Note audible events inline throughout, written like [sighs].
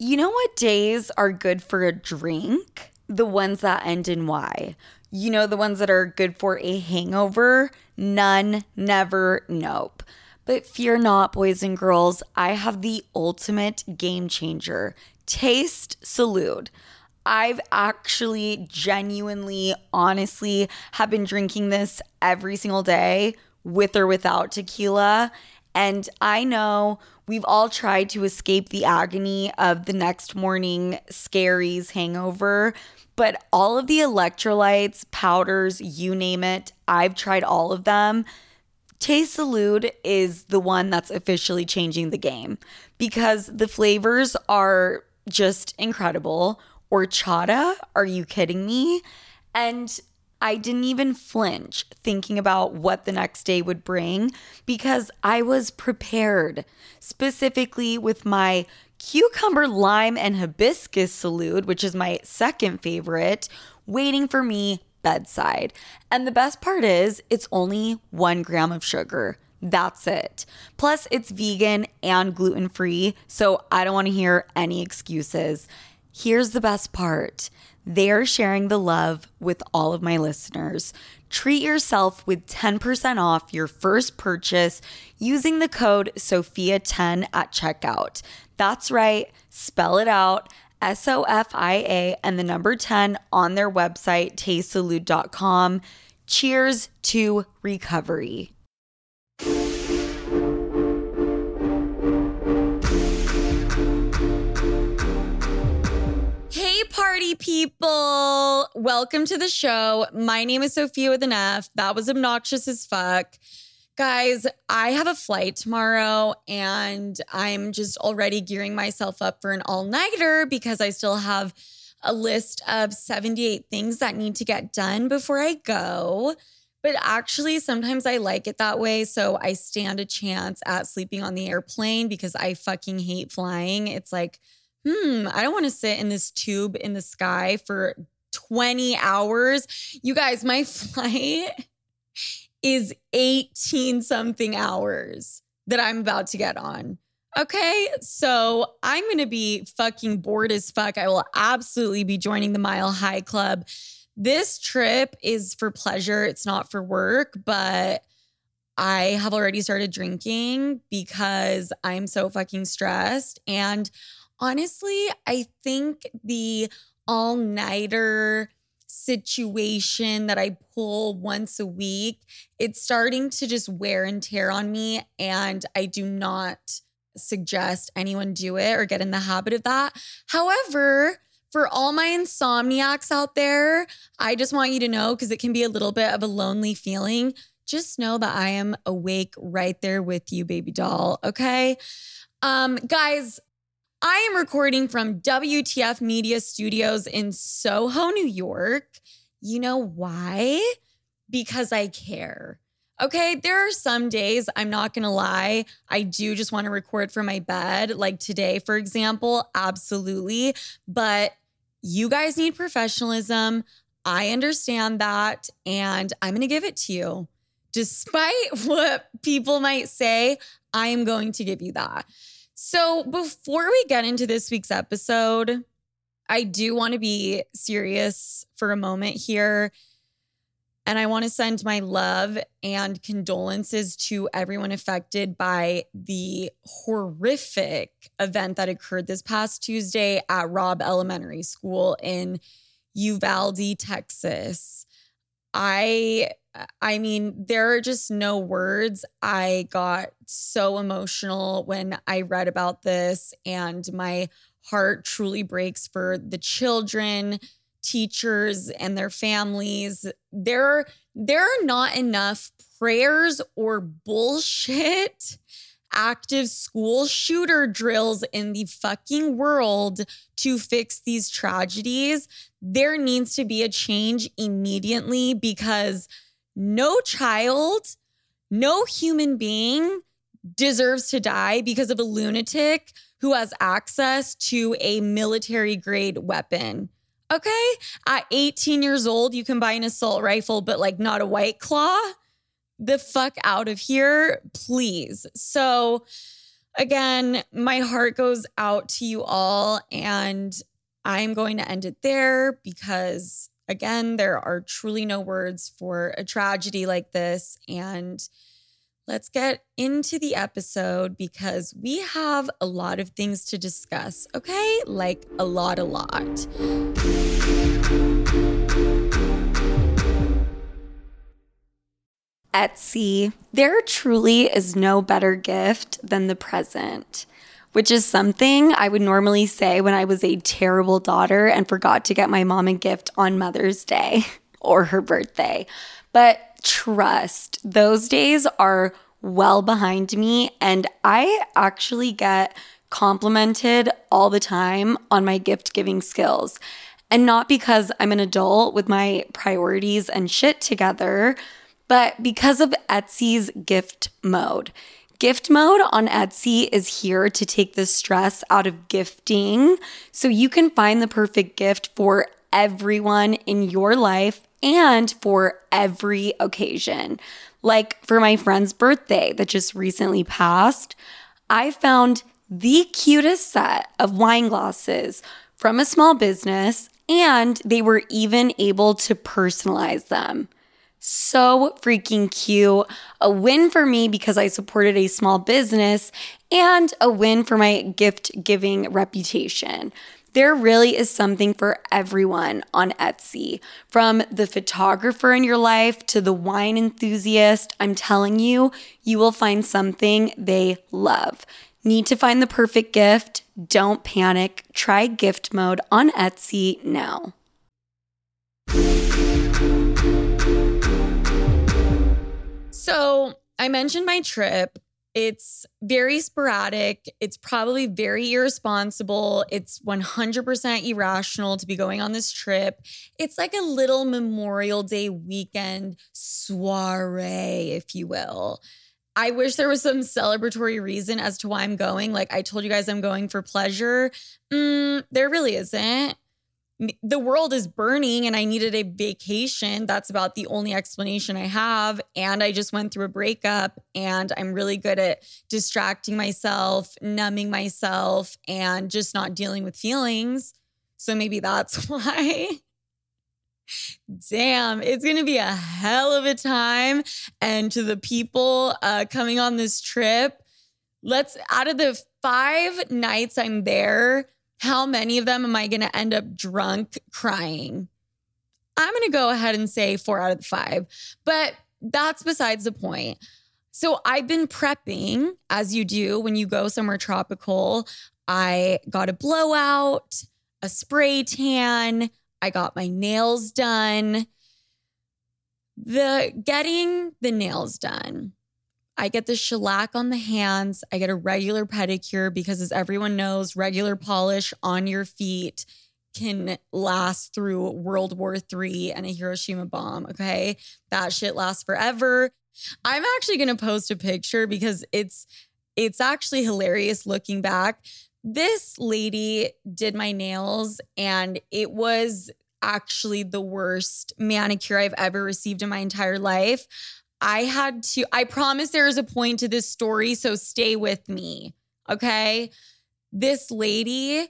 You know what days are good for a drink? The ones that end in Y. You know, the ones that are good for a hangover? None, never, nope. But fear not, boys and girls, I have the ultimate game changer Taste Salud. I've actually genuinely, honestly, have been drinking this every single day with or without tequila. And I know we've all tried to escape the agony of the next morning scaries hangover, but all of the electrolytes, powders, you name it, I've tried all of them. Taste Salud is the one that's officially changing the game because the flavors are just incredible. Horchata, are you kidding me? And I didn't even flinch thinking about what the next day would bring because I was prepared, specifically with my cucumber, lime, and hibiscus salud, which is my second favorite, waiting for me bedside. And the best part is, it's only one gram of sugar. That's it. Plus, it's vegan and gluten free, so I don't want to hear any excuses. Here's the best part they're sharing the love with all of my listeners. Treat yourself with 10% off your first purchase using the code SOFIA10 at checkout. That's right, spell it out. S O F I A and the number 10 on their website, tastesalud.com. Cheers to recovery. People! Welcome to the show. My name is Sofia with an F. That was obnoxious as fuck. Guys, I have a flight tomorrow and I'm just already gearing myself up for an all nighter because I still have a list of 78 things that need to get done before I go. But actually, sometimes I like it that way. So I stand a chance at sleeping on the airplane because I fucking hate flying. It's like, hmm, I don't want to sit in this tube in the sky for 20 hours. You guys, my [laughs] flight is 18 something hours that I'm about to get on. Okay, so I'm gonna be fucking bored as fuck. I will absolutely be joining the Mile High Club. This trip is for pleasure, it's not for work, but I have already started drinking because I'm so fucking stressed. And honestly, I think the all nighter situation that I pull once a week, it's starting to just wear and tear on me. And I do not suggest anyone do it or get in the habit of that. However, for all my insomniacs out there, I just want you to know because it can be a little bit of a lonely feeling. Just know that I am awake right there with you, baby doll. Okay. Um, guys, I am recording from WTF Media Studios in Soho, New York. You know why? Because I care. Okay, there are some days, I'm not gonna lie, I do just wanna record from my bed. Like today, for example, absolutely. But you guys need professionalism. I understand that, and I'm gonna give it to you. Despite [laughs] what people might say, I am going to give you that. So, before we get into this week's episode, I do want to be serious for a moment here. And I want to send my love and condolences to everyone affected by the horrific event that occurred this past Tuesday at Robb Elementary School in Uvalde, Texas. I I mean, there are just no words. I got so emotional when I read about this, and my heart truly breaks for the children, teachers, and their families. There, there are not enough prayers or bullshit active school shooter drills in the fucking world to fix these tragedies. There needs to be a change immediately because no child, no human being deserves to die because of a lunatic who has access to a military grade weapon. Okay. At 18 years old, you can buy an assault rifle, but like not a white claw. The fuck out of here, please. So, again, my heart goes out to you all, and I'm going to end it there because, again, there are truly no words for a tragedy like this. And let's get into the episode because we have a lot of things to discuss, okay? Like a lot, a lot. Etsy, there truly is no better gift than the present, which is something I would normally say when I was a terrible daughter and forgot to get my mom a gift on Mother's Day [laughs] or her birthday. But trust, those days are well behind me, and I actually get complimented all the time on my gift giving skills. And not because I'm an adult with my priorities and shit together, but because of Etsy's gift mode. Gift mode on Etsy is here to take the stress out of gifting so you can find the perfect gift for everyone in your life and for every occasion. Like for my friend's birthday that just recently passed, I found the cutest set of wine glasses from a small business, and they were even able to personalize them. So freaking cute. A win for me because I supported a small business and a win for my gift giving reputation. There really is something for everyone on Etsy. From the photographer in your life to the wine enthusiast, I'm telling you, you will find something they love. Need to find the perfect gift? Don't panic. Try gift mode on Etsy now. So, I mentioned my trip it's very sporadic. It's probably very irresponsible. It's 100% irrational to be going on this trip. It's like a little Memorial Day weekend soiree, if you will. I wish there was some celebratory reason as to why I'm going. Like I told you guys, I'm going for pleasure. Mm, there really isn't the world is burning and I needed a vacation. That's about the only explanation I have. And I just went through a breakup and I'm really good at distracting myself, numbing myself, and just not dealing with feelings. So maybe that's [laughs] why. Damn, it's gonna be a hell of a time. And to the people uh, coming on this trip, let's out of the five nights I'm there, how many of them am I going to end up drunk crying? I'm going to go ahead and say four out of the five, but that's besides the point. So I've been prepping as you do when you go somewhere tropical. I got a blowout, a spray tan, I got my nails done. The getting the nails done I get the shellac on the hands. I get a regular pedicure because, as everyone knows, regular polish on your feet can last through World War III and a Hiroshima bomb. Okay. That shit lasts forever. I'm actually going to post a picture because it's it's actually hilarious looking back. This lady did my nails and it was actually the worst manicure I've ever received in my entire life. I had to, I promise there is a point to this story, so stay with me. Okay. This lady,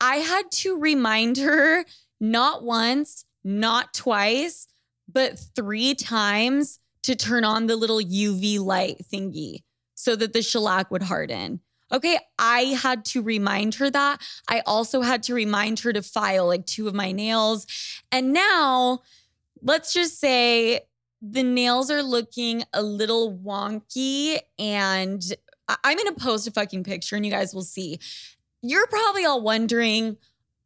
I had to remind her not once, not twice, but three times to turn on the little UV light thingy so that the shellac would harden. Okay, I had to remind her that. I also had to remind her to file like two of my nails. And now, let's just say the nails are looking a little wonky and I'm going to post a fucking picture and you guys will see. You're probably all wondering,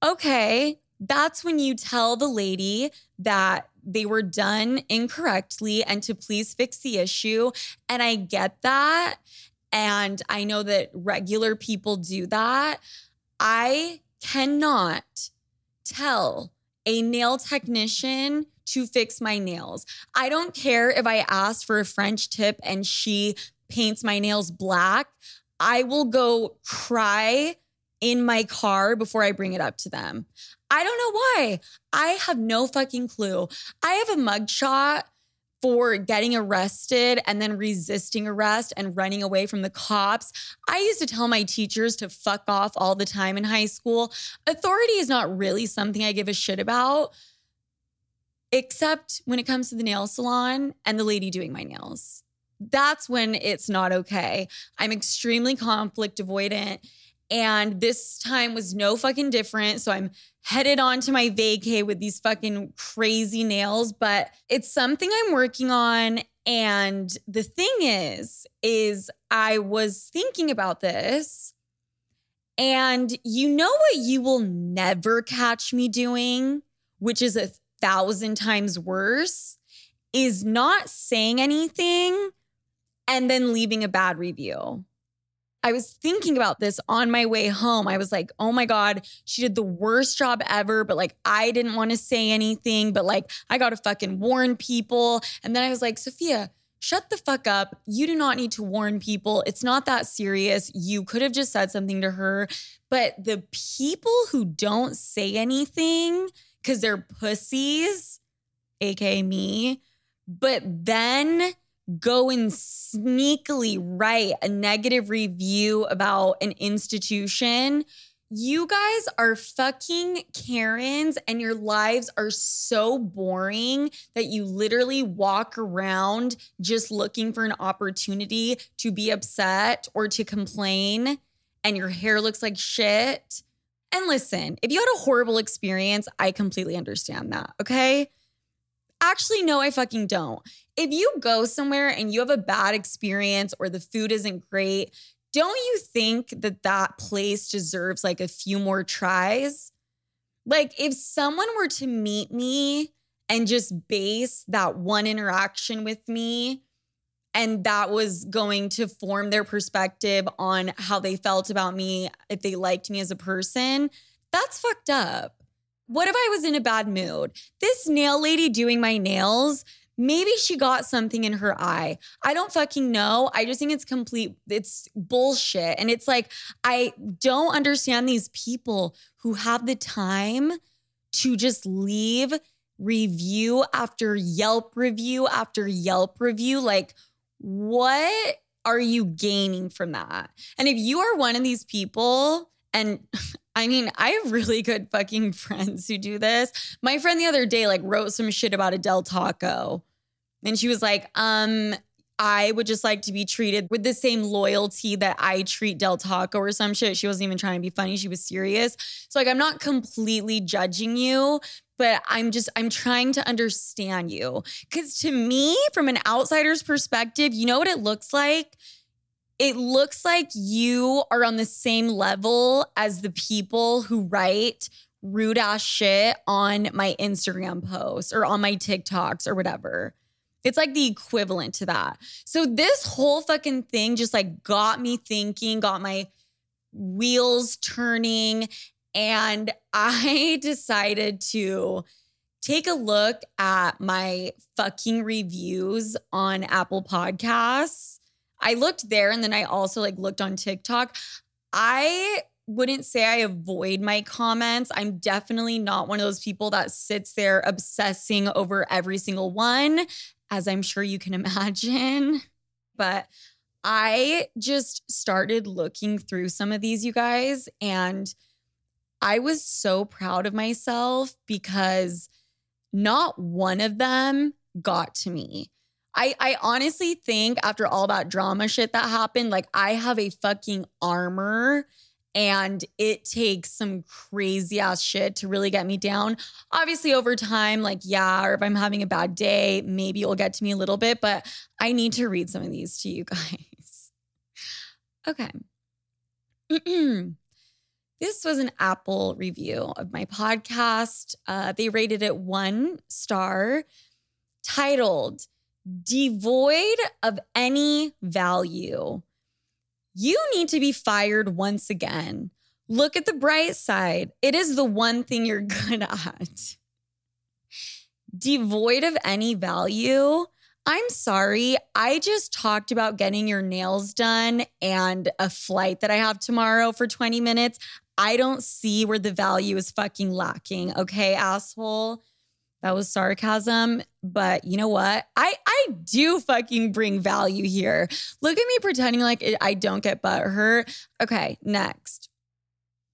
okay, that's when you tell the lady that they were done incorrectly and to please fix the issue. And I get that. And I know that regular people do that. I cannot tell a nail technician to fix my nails. I don't care if I ask for a French tip and she paints my nails black. I will go cry in my car before I bring it up to them. I don't know why. I have no fucking clue. I have a mugshot for getting arrested and then resisting arrest and running away from the cops. I used to tell my teachers to fuck off all the time in high school. Authority is not really something I give a shit about, except when it comes to the nail salon and the lady doing my nails. That's when it's not okay. I'm extremely conflict avoidant. And this time was no fucking different. So I'm headed on to my vacay with these fucking crazy nails, but it's something I'm working on. And the thing is, is I was thinking about this. And you know what you will never catch me doing, which is a thousand times worse, is not saying anything and then leaving a bad review. I was thinking about this on my way home. I was like, oh my God, she did the worst job ever. But like, I didn't want to say anything, but like, I got to fucking warn people. And then I was like, Sofia, shut the fuck up. You do not need to warn people. It's not that serious. You could have just said something to her. But the people who don't say anything because they're pussies, AKA me, but then go and sneakily write a negative review about an institution. You guys are fucking Karens and your lives are so boring that you literally walk around just looking for an opportunity to be upset or to complain and your hair looks like shit. And listen, if you had a horrible experience, I completely understand that, okay? Actually, no, I fucking don't. If you go somewhere and you have a bad experience or the food isn't great, don't you think that that place deserves like a few more tries? Like, if someone were to meet me and just base that one interaction with me, and that was going to form their perspective on how they felt about me, if they liked me as a person, that's fucked up. What if I was in a bad mood? This nail lady doing my nails, maybe she got something in her eye. I don't fucking know. I just think it's complete, it's bullshit. And it's like, I don't understand these people who have the time to just leave review after Yelp review after Yelp review. Like, what are you gaining from that? And if you are one of these people, and [laughs] I mean, I have really good fucking [laughs] friends who do this. My friend the other day like wrote some shit about a Del Taco. And she was like, um, I would just like to be treated with the same loyalty that I treat Del Taco or some shit. She wasn't even trying to be funny. She was serious. So, like, I'm not completely judging you, but I'm just, I'm trying to understand you. Cause to me, from an outsider's perspective, you know what it looks like? it looks like you are on the same level as the people who write rude ass shit on my Instagram posts or on my TikToks or whatever. It's like the equivalent to that. So this whole fucking thing just like got me thinking, got my wheels turning, and [laughs] I decided to take a look at my fucking reviews on Apple Podcasts I looked there and then I also like looked on TikTok. I wouldn't say I avoid my comments. I'm definitely not one of those people that sits there obsessing over every single one, as I'm sure you can [laughs] imagine. But I just started looking through some of these, you guys, and I was so proud of myself because not one of them got to me. I I honestly think after all that drama shit that happened, like I have a fucking armor and it takes some crazy ass shit to really get me down. Obviously, over time, like, yeah, or if I'm having a bad day, maybe it'll get to me a little bit, but I need to read some of these to you [laughs] guys. okay. [clears throat] this was an Apple review of my podcast. Uh, they rated it one star, titled, devoid of any value. You need to be fired once again. Look at the bright side. It is the one thing you're [laughs] good at. Devoid of any value. I'm sorry. I just talked about getting your nails done and a flight that I have tomorrow for 20 minutes. I don't see where the value is fucking lacking. Okay, asshole. That was sarcasm, but you know what? I I do fucking bring value here. Look at me pretending like I don't get butt hurt. Okay, next.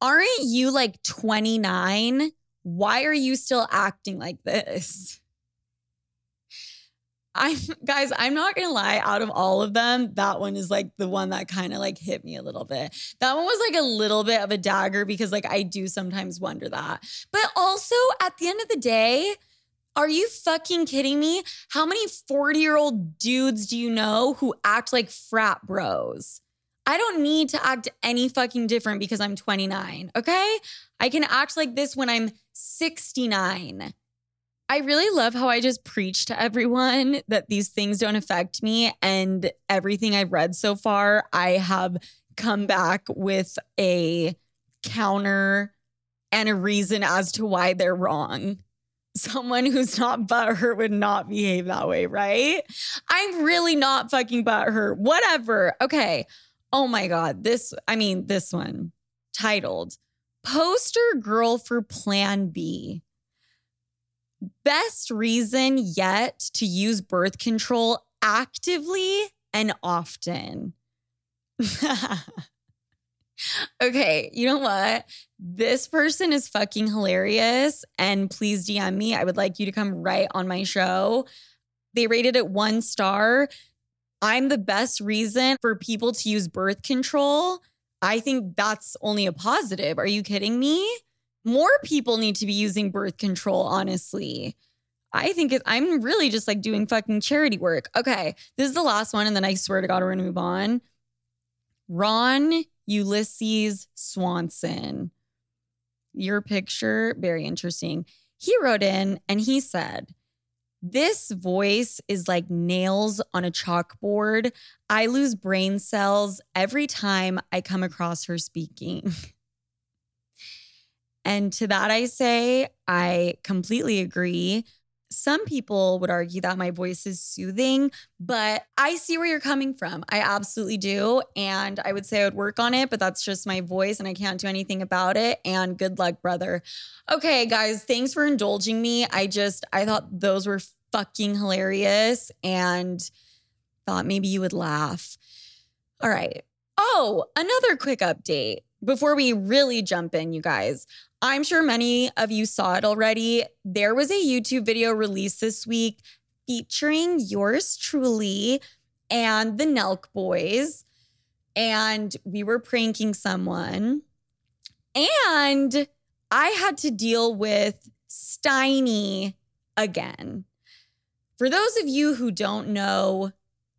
Aren't you like 29? Why are you still acting like this? I'm guys, I'm not gonna lie, out of all of them, that one is like the one that kind of like hit me a little bit. That one was like a little bit of a dagger because like I do sometimes wonder that. But also at the end of the day, are you fucking kidding me? How many 40 year old dudes do you know who act like frat bros? I don't need to act any fucking different because I'm 29, okay? I can act like this when I'm 69. I really love how I just preach to everyone that these things don't affect me. And everything I've read so far, I have come back with a counter and a reason as to why they're wrong. Someone who's not butthurt would not behave that way, right? I'm really not fucking butthurt. Whatever. Okay. Oh my God. This, I mean, this one titled Poster Girl for Plan B. Best reason yet to use birth control actively and often. [laughs] okay, you know what? This person is fucking hilarious. And please DM me. I would like you to come right on my show. They rated it one star. I'm the best reason for people to use birth control. I think that's only a positive. Are you kidding me? more people need to be using birth control, honestly. I think it, I'm really just like doing fucking charity work. Okay, this is the last one, and then I swear to God, we're gonna move on. Ron Ulysses Swanson. Your picture, very interesting. He wrote in and he said, This voice is like nails on a chalkboard. I lose brain cells every time I come across her speaking. [laughs] And to that, I say, I completely agree. Some people would argue that my voice is soothing, but I see where you're coming from. I absolutely do. And I would say I would work on it, but that's just my voice and I can't do anything about it. And good luck, brother. Okay, guys, thanks for indulging me. I just, I thought those were fucking hilarious and thought maybe you would laugh. All right. Oh, another quick update before we really jump in, you guys. I'm sure many of you saw it already. There was a YouTube video released this week featuring yours truly and the Nelk boys. And we were pranking someone. And I had to deal with Steiny again. For those of you who don't know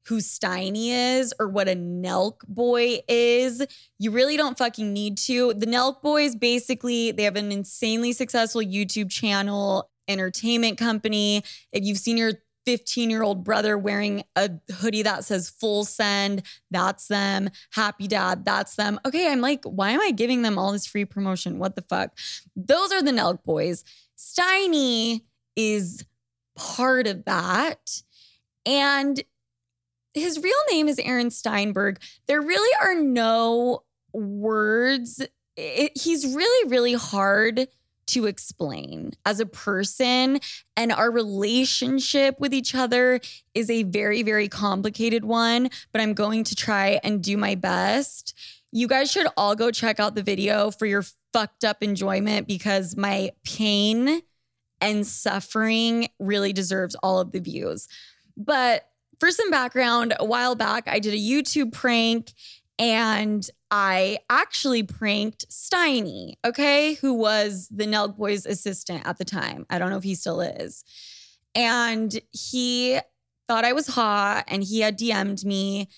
who Steiny is or what a Nelk boy is, you really don't fucking need to. The Nelk boys basically, they have an insanely successful YouTube channel, entertainment company. If you've seen your 15 year old brother wearing a hoodie that says full send. That's them. Happy dad. That's them. Okay, I'm like, why am I giving them all this free promotion? What the fuck? Those are the Nelk boys. Steiny is part of that. And his real name is Aaron Steinberg. There really are no words. It, he's really, really hard to explain as a person. And our relationship with each other is a very, very complicated one, but I'm going to try and do my best. You guys should all go check out the video for your fucked up enjoyment because my pain and suffering really deserves all of the views. But for some background, a while back, I did a YouTube prank and I actually pranked Steiny, okay, who was the Nelk Boys assistant at the time. I don't know if he still is. And he thought I was hot and he had DM'd me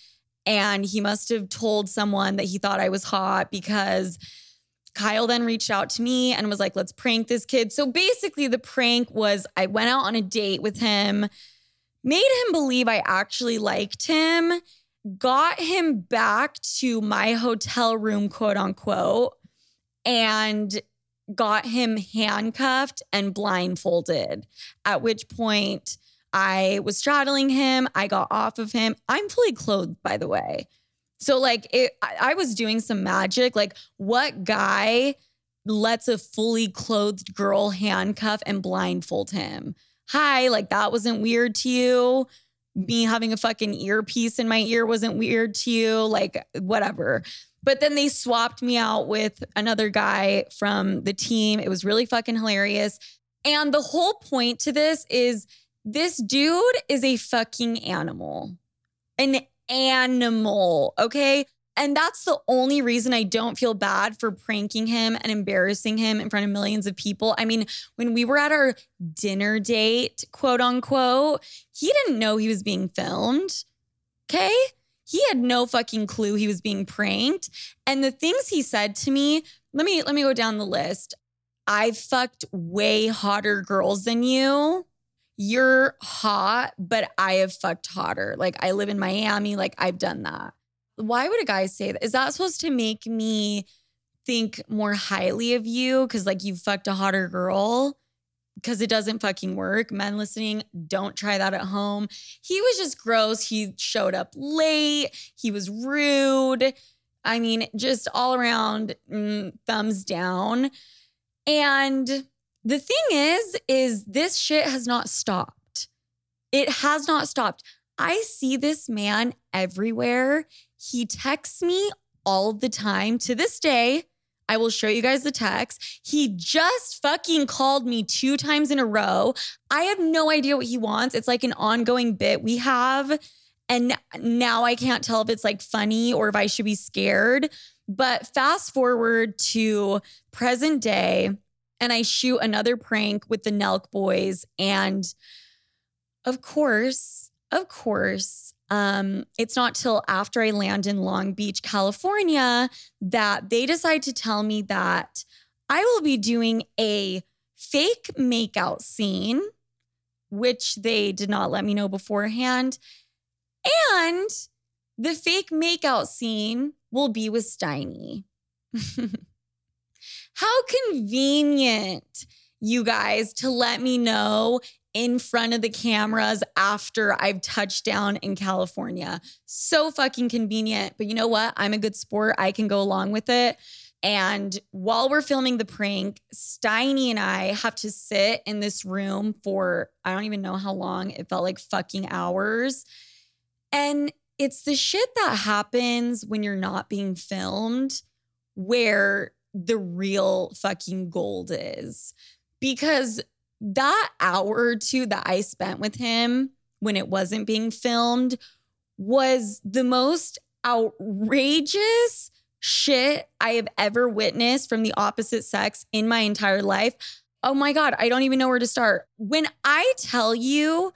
and he must have told someone that he thought I was hot because Kyle then reached out to me and was like, let's prank this kid. So basically, the prank was I went out on a date with him made him believe I actually liked him, got him back to my hotel room, quote unquote, and got him handcuffed and blindfolded. At which point, I was straddling him. I got off of him. I'm fully clothed, by the way. So, like, it, I, I was doing some magic. Like, what guy lets a fully clothed girl handcuff and blindfold him. Hi, like that wasn't weird to you. Me having a fucking earpiece in my ear wasn't weird to you. Like, whatever. But then they swapped me out with another guy from the team. It was really fucking hilarious. And the whole point to this is this dude is a fucking animal. An animal, okay? And that's the only reason I don't feel bad for pranking him and embarrassing him in front of millions of people. I mean, when we were at our dinner date, quote unquote, he didn't know he was being filmed. Okay. He had no fucking clue he was being pranked. And the things he said to me, let me let me go down the list. I've fucked way hotter girls than you. You're hot, but I have fucked hotter. Like I live in Miami, like I've done that why would a guy say that? Is that supposed to make me think more highly of you because like you fucked a hotter girl? Because it doesn't fucking work. Men listening, don't try that at home. He was just gross. He showed up late. He was rude. I mean, just all around mm, thumbs down. And the thing is, is this shit has not stopped. It has not stopped. I see this man everywhere. He texts me all the time to this day. I will show you guys the text. He just fucking called me two times in a row. I have no idea what he wants. It's like an ongoing bit we have. And now I can't tell if it's like funny or if I should be scared. But fast forward to present day, and I shoot another prank with the Nelk boys. And of course, of course, um, it's not till after I land in Long Beach, California, that they decide to tell me that I will be doing a fake makeout scene, which they did not let me know beforehand. And the fake makeout scene will be with Steiny. [laughs] How convenient, you guys, to let me know in front of the cameras after I've touched down in California. So fucking convenient. But you know what? I'm a good sport. I can go along with it. And while we're filming the prank, Steiny and I have to sit in this room for I don't even know how long. It felt like fucking hours. And it's the shit that happens when you're not being filmed where the real fucking gold is. Because that hour or two that I spent with him when it wasn't being filmed was the most outrageous shit I have ever witnessed from the opposite sex in my entire life. Oh my God, I don't even know where to start. When I tell you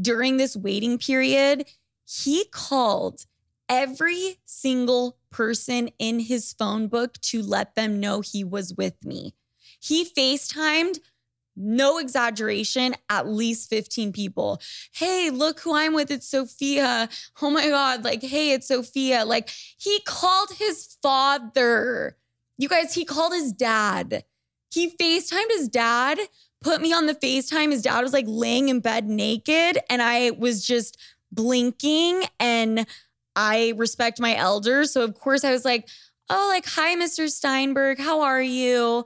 during this waiting period, he called every single person in his phone book to let them know he was with me. He FaceTimed no exaggeration, at least 15 people. Hey, look who I'm with. It's Sofia. Oh my God. Like, hey, it's Sofia. Like, he called his father. You guys, he called his dad. He FaceTimed his dad, put me on the FaceTime. His dad was like laying in bed naked, and I was just blinking. And I respect my elders. So, of course, I was like, oh, like, hi, Mr. Steinberg. How are you?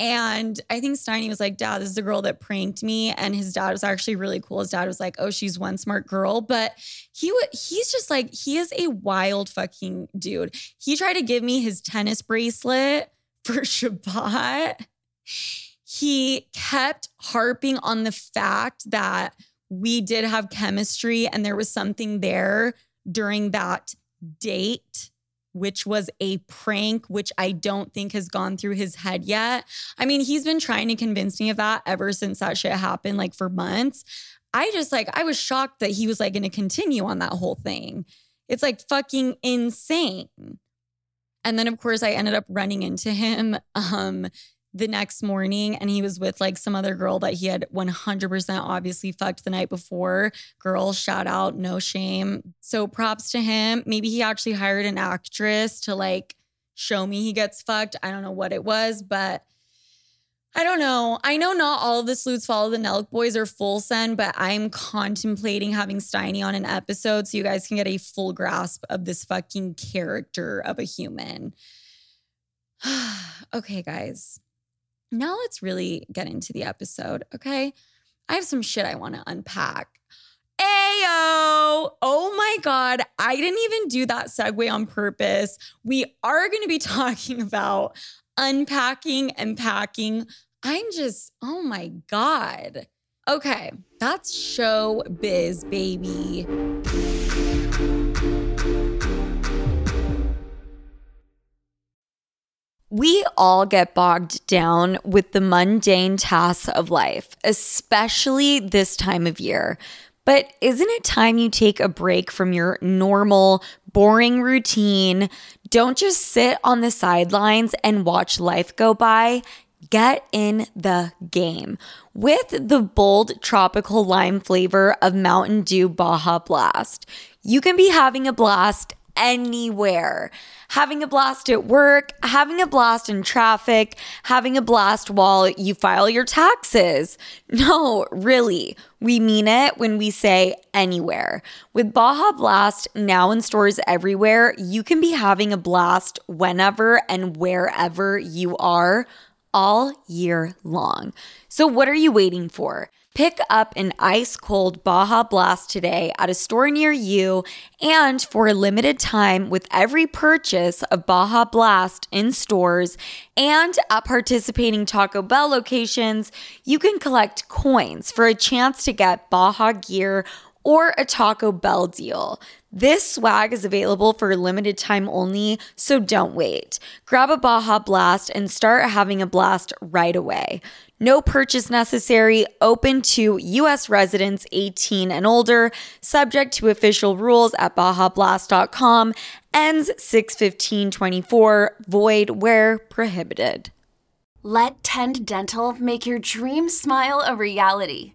And I think Steiny was like, Dad, this is the girl that pranked me. And his dad was actually really cool. His dad was like, Oh, she's one smart girl. But he would he's just like, he is a wild fucking dude. He tried to give me his tennis bracelet [laughs] for Shabbat. He kept harping on the fact that we did have chemistry and there was something there during that date which was a prank, which I don't think has gone through his head yet. I mean, he's been trying to convince me of that ever since that shit happened, like for months. I just like, I was shocked that he was like going to continue on that whole thing. It's like fucking insane. And then, of course, I ended up running into him [laughs] um, the next morning and he was with like some other girl that he had 100% obviously fucked the night before. Girl, shout out, no shame. So props to him. Maybe he actually hired an actress to like show me he gets fucked. I don't know what it was, but I don't know. I know not all of the Sloots follow the Nelk boys or full send, but I'm contemplating having Steiny on an episode so you guys can get a full grasp of this fucking character of a human. [sighs] okay, guys now let's really get into the episode, okay? I have some shit I want to unpack. Ayo! Oh my God. I didn't even do that segue on purpose. We are going to be [laughs] talking about unpacking and packing. I'm just, oh my God. Okay, that's show biz, baby. We all get bogged down with the mundane tasks of life, especially this time of year. But isn't it time you take a break from your normal, boring routine? Don't just sit on the sidelines and watch life go by. Get in the game with the bold tropical lime flavor of Mountain Dew Baja Blast. You can be having a blast anywhere. Having a blast at work, having a blast in traffic, having a blast while you file your taxes. [laughs] No, really, we mean it when we say anywhere. With Baja Blast now in stores everywhere, you can be having a blast whenever and wherever you are all year long. So, what are you waiting for? Pick up an ice cold Baja Blast today at a store near you and for a limited time with every purchase of Baja Blast in stores and at participating Taco Bell locations, you can collect coins for a chance to get Baja gear or a Taco Bell deal. This swag is available for a limited time only, so don't wait. Grab a Baja Blast and start having a blast right away. No purchase necessary, open to US residents 18 and older, subject to official rules at bajablast.com, ends 61524, void where prohibited. Let Tend Dental make your dream smile a reality.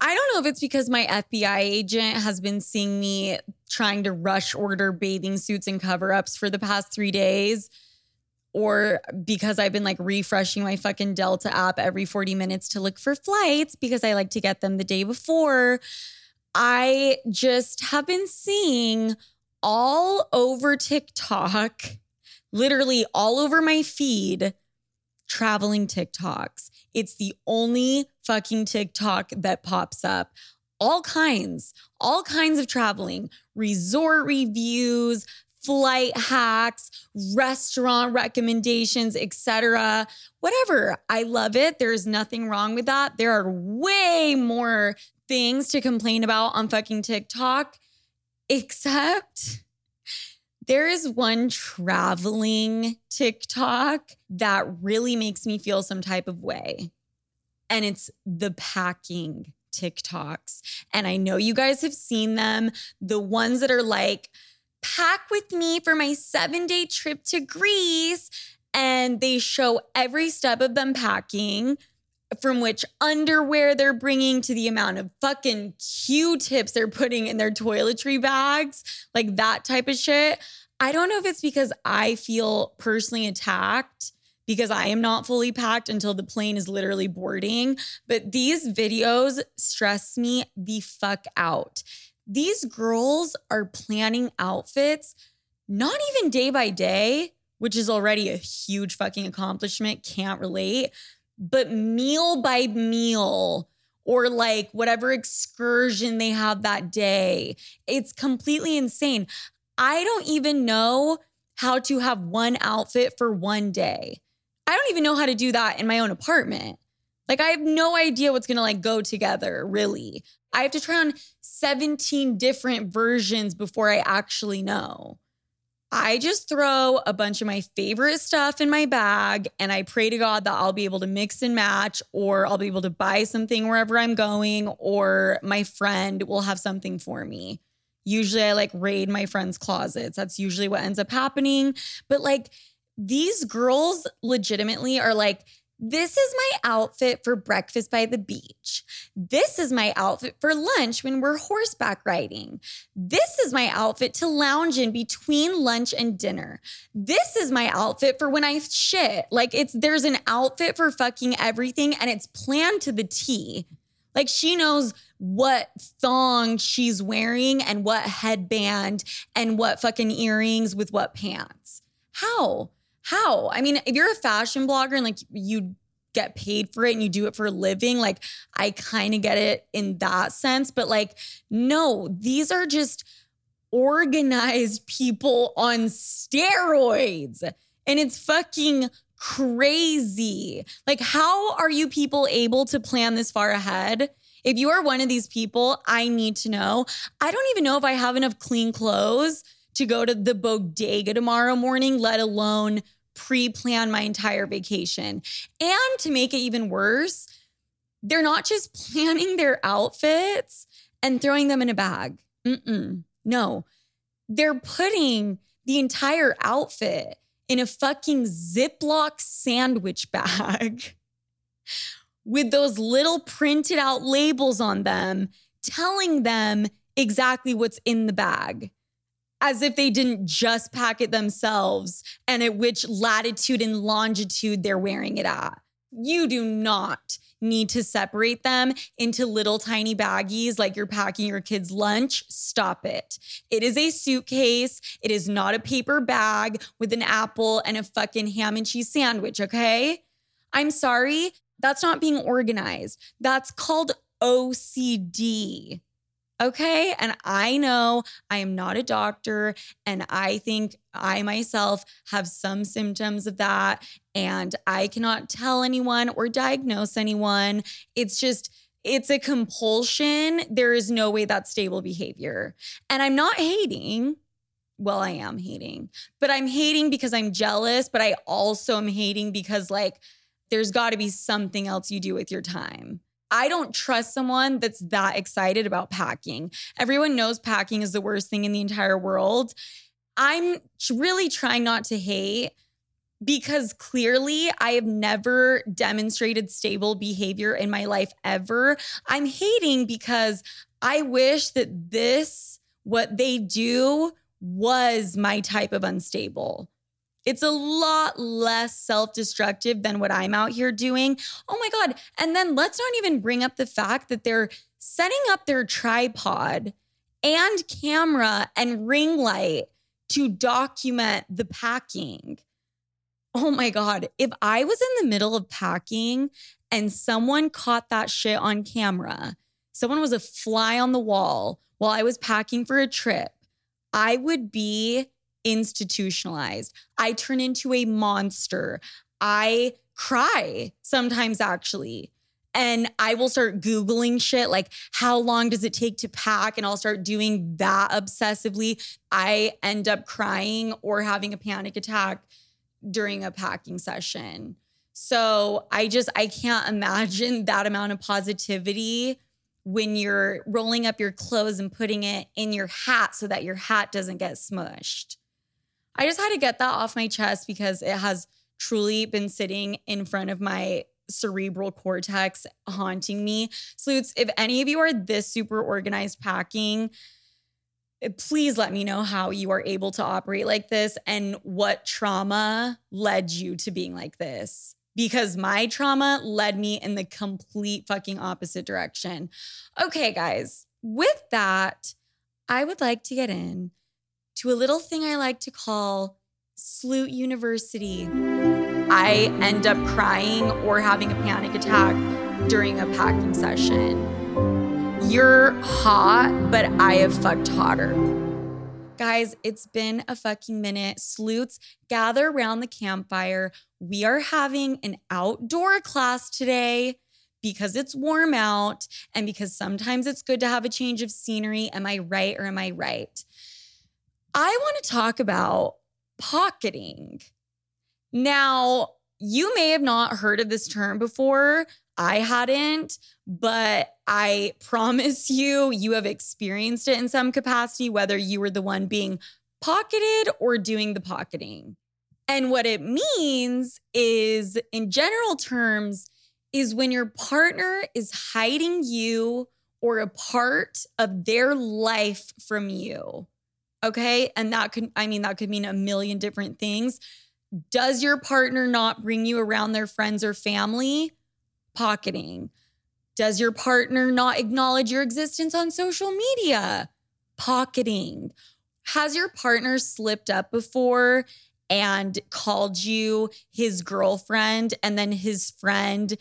I don't know if it's because my FBI agent has been seeing me trying to rush order bathing suits and cover ups for the past three days, or because I've been like refreshing my fucking Delta app every 40 minutes to look for flights because I like to get them the day before. I just have been seeing all over TikTok, literally all over my feed, traveling TikToks. It's the only fucking TikTok that pops up. All kinds, all kinds of traveling, resort reviews, flight hacks, restaurant recommendations, etc. Whatever. I love it. There's nothing wrong with that. There are way more things to complain about on fucking TikTok, except there is one traveling TikTok that really makes me feel some type of way. And it's the packing TikToks. And I know you guys have seen them, the ones that are like, pack with me for my seven day trip to Greece. And they show every step of them packing from which underwear they're bringing to the amount of fucking Q-tips they're putting in their toiletry bags, like that type of shit. I don't know if it's because I feel personally attacked because I am not fully packed until the plane is literally boarding, but these videos stress me the fuck out. These girls are planning outfits not even day by day, which is already a huge fucking accomplishment, can't relate but meal by meal or like whatever excursion they have that day. It's completely insane. I don't even know how to have one outfit for one day. I don't even know how to do that in my own apartment. Like I have no idea what's going to like go together, really. I have to try on 17 different versions before I actually know. I just throw a bunch of my favorite stuff in my bag and I pray to God that I'll be able to mix and match or I'll be able to buy something wherever I'm going or my friend will have something for me. Usually I like raid my friends' closets. That's usually what ends up happening. But like these girls legitimately are like, This is my outfit for breakfast by the beach. This is my outfit for lunch when we're horseback riding. This is my outfit to lounge in between lunch and dinner. This is my outfit for when I shit. Like it's there's an outfit for fucking everything and it's planned to the T. Like she knows what thong she's wearing and what headband and what fucking earrings with what pants. How? How? I mean, if you're a fashion blogger and like you get paid for it and you do it for a living, like I kind of get it in that sense. But like, no, these are just organized [laughs] people on steroids. And it's fucking crazy. Like, how are you people able to plan this far ahead? If you are one of these people, I need to know. I don't even know if I have enough clean clothes to go to the bodega tomorrow morning, let alone pre plan my entire vacation. And to make it even worse, they're not just planning their outfits and throwing them in a bag. Mm-mm. No, they're putting the entire outfit in a fucking Ziploc sandwich bag [laughs] with those little printed out labels on them telling them exactly what's in the bag as if they didn't just pack it themselves and at which latitude and longitude they're wearing it at. You do not need to separate them into little tiny baggies like you're packing your kid's lunch. Stop it. It is a suitcase. It is not a paper bag with an apple and a fucking ham and cheese sandwich, okay? I'm sorry. That's not being organized. That's called OCD. Okay. And I know I am not a doctor. And I think I myself have some symptoms of that. And I cannot tell anyone or diagnose anyone. It's just, it's a compulsion. There is no way that's stable behavior. And I'm not hating. Well, I am hating, but I'm hating because I'm jealous, but I also am hating because, like, there's got to be something else you do with your time. I don't trust someone that's that excited about packing. Everyone knows packing is the worst thing in the entire world. I'm really trying not to hate because clearly I have never demonstrated stable behavior in my life ever. I'm hating because I wish that this, what they do, was my type of unstable. It's a lot less self destructive than what I'm out here doing. Oh my God. And then let's not even bring up the fact that they're setting up their tripod and camera and ring light to document the packing. Oh my God. If I was in the middle of packing and someone caught that shit on camera, someone was a fly on the wall while I was packing for a trip, I would be institutionalized. I turn into a monster. I cry sometimes, actually. And I will start Googling shit like, how long does it take to pack? And I'll start doing that obsessively. I end up crying or having a panic attack during a packing session. So I just, I can't imagine [laughs] that amount of positivity when you're rolling up your clothes and putting it in your hat so that your hat doesn't get smushed. I just had to get that off my chest because it has truly been sitting in front of my cerebral cortex haunting me. Sloots, if any of you are this super organized packing, eh, please let me know how you are able to operate like this and what trauma led you to being like this. Because my trauma led me in the complete fucking opposite direction. Okay, guys, with that, I would like to get in to a little thing I like to call Sloot University. I end up crying or having a panic attack during a packing session. You're hot, but I have fucked hotter. Guys, it's been a fucking minute. Sloots, gather around the campfire. We are having an outdoor class today because it's warm out and because sometimes it's good to have a change of scenery. Am I right or am I right? I want to talk about pocketing. Now, you may have not heard of this term before. I hadn't, but I [laughs] promise you, you have experienced it in some capacity, whether you were the one being pocketed or doing the pocketing. And what it means is, in general terms, is when your partner is hiding you or a part of their life from you. Okay. And that could, I mean, that could mean a million different things. Does your partner not bring you around their friends or family? Pocketing. Does your partner not acknowledge your existence on social media? Pocketing. Has your partner slipped up before and called you his girlfriend and then his friend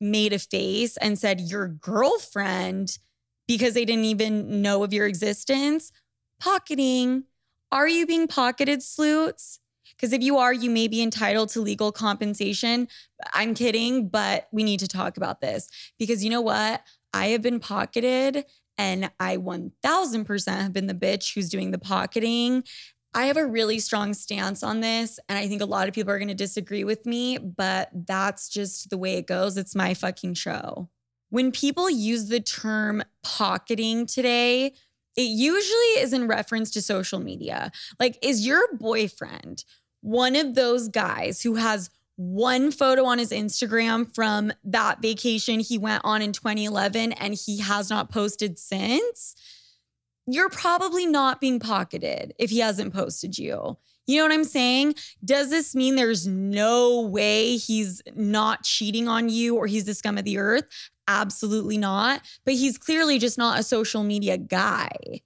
made a face and said, Your girlfriend, because they didn't even know of your existence? Pocketing. Are you being pocketed, Sloots? Because if you are, you may be entitled to legal compensation. I'm kidding, but we need to talk about this because you know what? I have been pocketed and I 1000% have been the bitch who's doing the pocketing. I have a really strong stance on this, and I think a lot of people are going to disagree with me, but that's just the way it goes. It's my fucking show. When people use the term pocketing today, it usually is in reference to social media. Like, is your boyfriend one of those guys who has one photo on his Instagram from that vacation he went on in 2011 and he has not posted since, you're probably not being pocketed if he hasn't posted you. You know what I'm saying? Does this mean there's no way he's not cheating on you or he's the scum of the earth? Absolutely not. But he's clearly just not a social media guy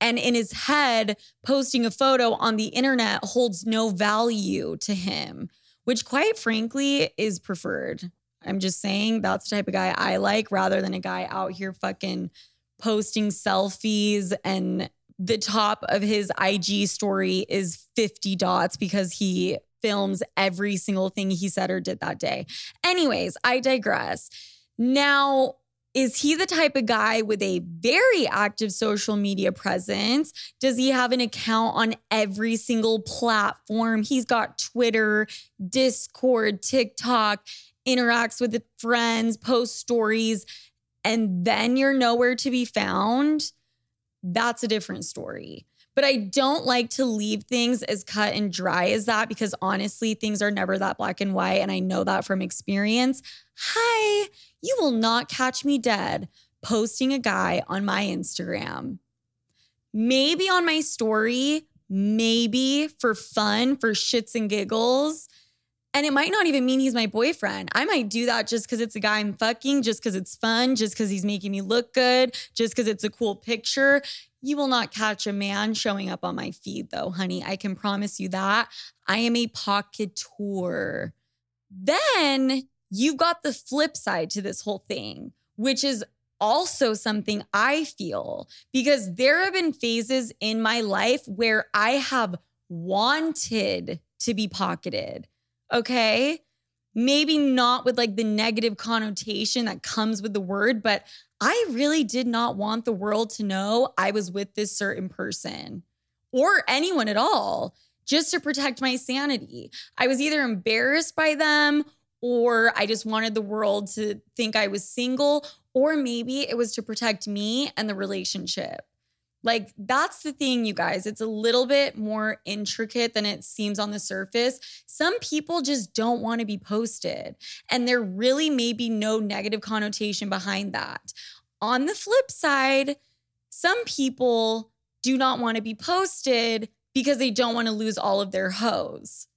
and in his head, posting a photo on the internet holds no value to him, which quite frankly is preferred. I'm just saying that's the type of guy I like rather than a guy out here fucking posting selfies and the top of his IG story is 50 dots because he films every single thing he said or did that day. Anyways, I digress. Now, is he the type of guy with a very active social media presence? Does he have an account on every single platform? He's got Twitter, Discord, TikTok, interacts with friends, posts stories, and then you're nowhere to be found. That's a different story. But I don't like to leave things as cut and dry as that because honestly, things are never that black and white. And I know that from experience. Hi, you will not catch me dead posting a guy on my Instagram. Maybe on my story, maybe for fun, for shits and giggles. And it might not even mean he's my boyfriend. I might do that just because it's a guy I'm fucking, just because it's fun, just because he's making me look good, just because it's a cool picture. You will not catch a man showing up on my feed, though, honey. I can promise you that. I am a pocketeur. Then you've got the flip side to this whole thing, which is also something I feel because there have been phases in my life where I have wanted to be pocketed. Okay. Maybe not with like the negative connotation that comes with the word, but I really did not want the world to know I was with this certain person or anyone at all just to protect my sanity. I was either embarrassed by them or I just wanted the world to think I was single, or maybe it was to protect me and the relationship. Like, that's the thing, you guys. It's a little bit more intricate than it seems on the surface. Some people just don't want to be posted, and there really may be no negative connotation behind that. On the flip side, some people do not want to be posted because they don't want to lose all of their hoes.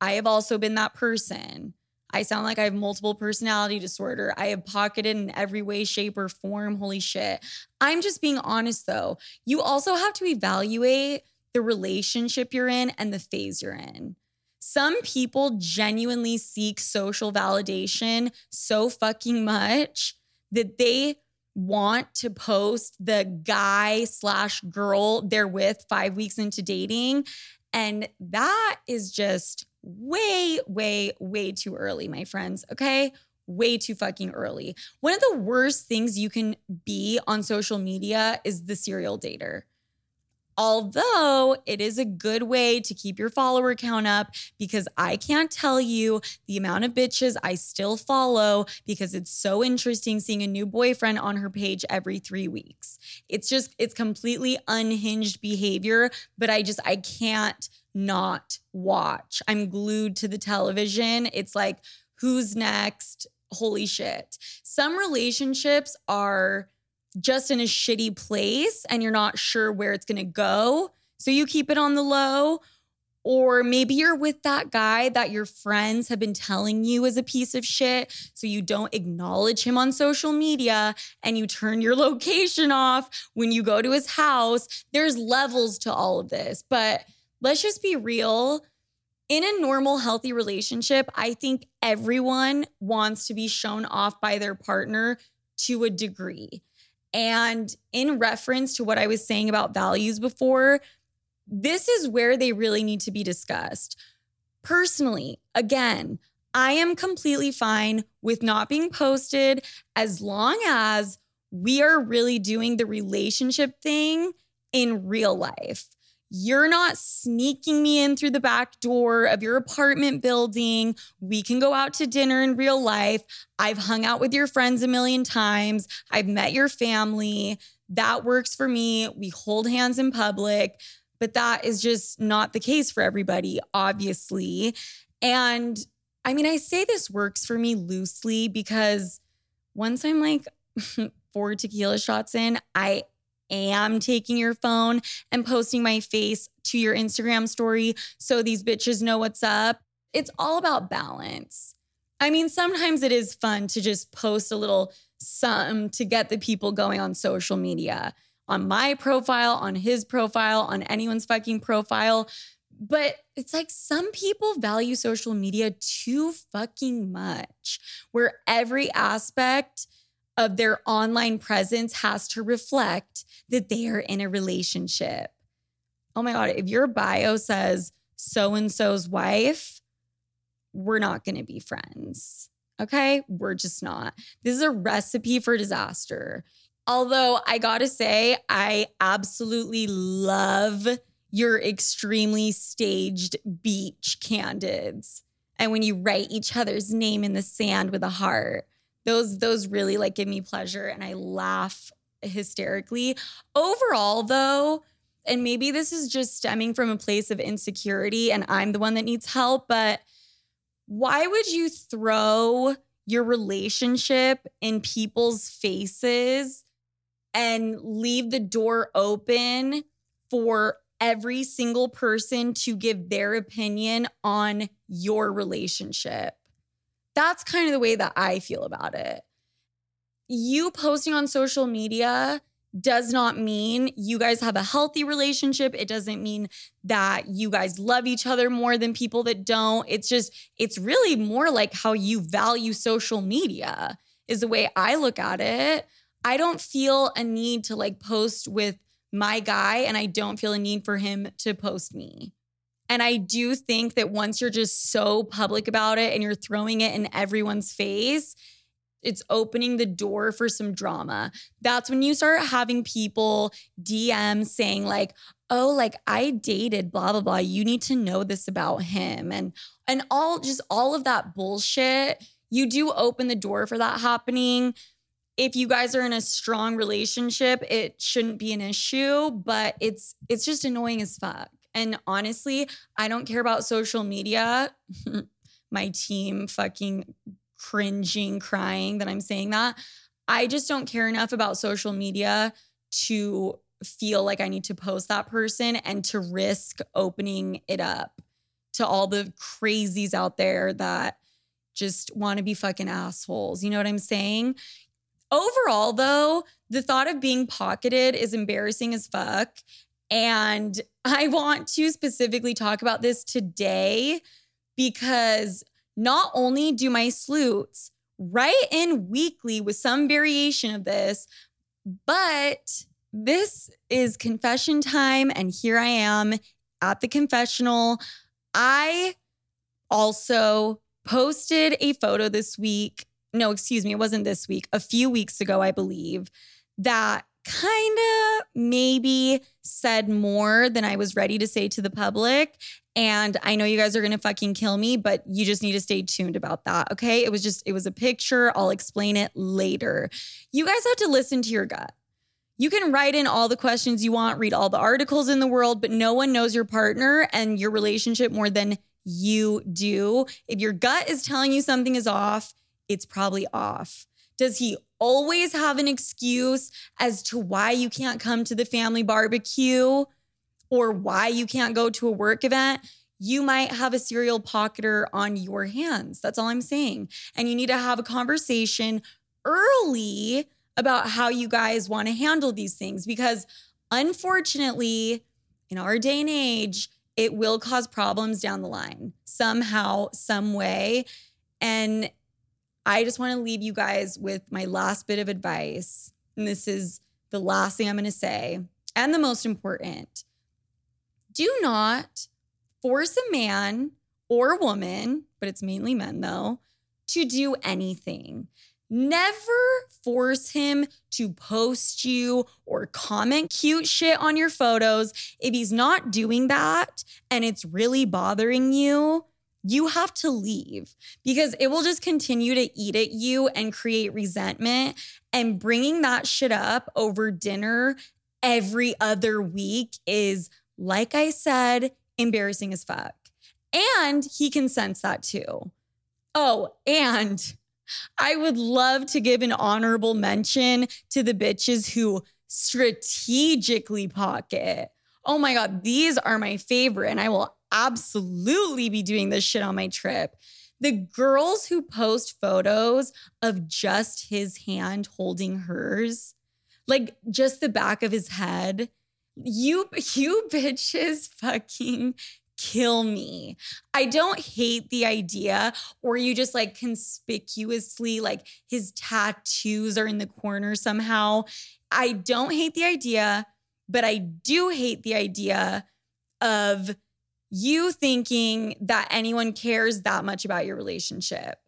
I have also been that person. I sound like I have multiple personality disorder. I have pocketed in every way, shape, or form. Holy shit. I'm just being honest though. You also have to evaluate the relationship you're in and the phase you're in. Some people genuinely seek social validation so fucking much that they want to post the guy slash girl they're with five weeks into dating. And that is just way, way, way too early, my friends. Okay. Way too fucking early. One of the worst things you can be on social media is the serial dater. Although it is a good way to keep your follower count up because I can't tell you the amount of bitches I still follow because it's so interesting seeing a new boyfriend on her page every three weeks. It's just, it's completely unhinged behavior, but I just, I can't not watch. I'm glued to the television. It's like, who's next? Holy shit. Some relationships are just in a shitty place and you're not sure where it's gonna go. So you keep it on the low. Or maybe you're with that guy that your friends have been telling you is a piece of shit. So you don't acknowledge him on social media and you turn your [laughs] location off when you go to his house. There's levels to all of this. But let's just be real. In a normal, healthy relationship, I think everyone wants to be shown off by their partner to a degree. And in reference to what I was saying about values before, this is where they really need to be discussed. Personally, again, I am completely fine with not being posted as long as we are really doing the relationship thing in real life. You're not sneaking me in through the back door of your apartment building. We can go out to dinner in real life. I've hung out with your friends a million times. I've met your family. That works for me. We hold hands in public but that is just not the case for everybody, obviously. And I mean, I say this works for me loosely because once I'm like [laughs] four tequila shots in, I am taking your phone and posting my face to your Instagram story so these bitches know what's up. It's all about balance. I mean, sometimes it is fun to just post a little something to get the people going on social media on my profile, on his profile, on anyone's fucking profile. But it's like some people value social media too fucking much, where every aspect of their online presence has to reflect that they are in a relationship. Oh my God, if your bio says so and so's wife, we're not gonna be friends. Okay, we're just not. This is a recipe for disaster. Although I gotta say, I absolutely love your extremely staged beach candids. And when you write each other's name in the sand with a heart, those those really like give me pleasure and I laugh hysterically. Overall though, and maybe this is just stemming from a place of insecurity and I'm the one that needs help, but why would you throw your relationship in people's faces and leave the door open for every single person to give their opinion on your relationship. That's kind of the way that I feel about it. You posting on social media does not mean you guys have a healthy relationship. It doesn't mean that you guys love each other more than people that don't. It's just, it's really more like how you value social media, is the way I look at it. I don't feel a need to like post with my guy, and I don't feel a need for him to post me. And I do think that once you're just so public about it and you're throwing it in everyone's face, it's opening the door for some drama. That's when you start having people DM saying, like, oh, like I dated, blah, blah, blah. You need to know this about him. And and all just all of that bullshit. You do open the door for that happening if you guys are in a strong relationship, it shouldn't be an issue, but it's it's just annoying as fuck. And honestly, I don't care about social media. [laughs] My team fucking cringing, crying that I'm saying that. I just don't care enough about social media to feel like I need to post that person and to risk opening it up to all the crazies out there that just want to be fucking assholes. You know what I'm saying? Overall, though, the thought of being pocketed is embarrassing as fuck. And I want to specifically talk about this today because not only do my Sloots write in weekly with some variation of this, but this is confession time. And here I am at the confessional. I also posted a photo this week no, excuse me, it wasn't this week, a few weeks ago, I believe, that kind of maybe said more than I was ready to say to the public. And I know you guys are going to fucking kill me, but you just need to stay tuned about that. Okay. It was just, it was a picture. I'll explain it later. You guys have to listen to your gut. You can write in all the questions you want, read all the articles in the world, but no one knows your partner and your relationship more than you do. If your gut is telling you something is off, it's probably off. Does he always have an excuse as to why you can't come to the family barbecue or why you can't go to a work event? You might have a serial pocketer on your hands. That's all I'm saying. And you need to have a conversation early about how you guys want to handle these things because unfortunately, in our day and age, it will cause problems down the line somehow, some way. And I just want to leave you guys with my last bit of advice. And this is the last thing I'm going to say, and the most important. Do not force a man or woman, but it's mainly men though, to do anything. Never force him to post you or comment cute shit on your photos. If he's not doing that and it's really bothering you, you have to leave because it will just continue to eat at you and create resentment. And bringing that shit up over dinner every other week is, like I said, embarrassing as fuck. And he can sense that too. Oh, and I would love to give an honorable mention to the bitches who strategically pocket. Oh my God, these are my favorite. And I will absolutely be doing this shit on my trip. The girls who post photos of just his hand holding hers, like just the back of his head. You, you bitches fucking kill me. I don't hate the idea, or you just like conspicuously, like his tattoos are in the corner somehow. I don't hate the idea, but I do hate the idea of you thinking that anyone cares that much about your relationship.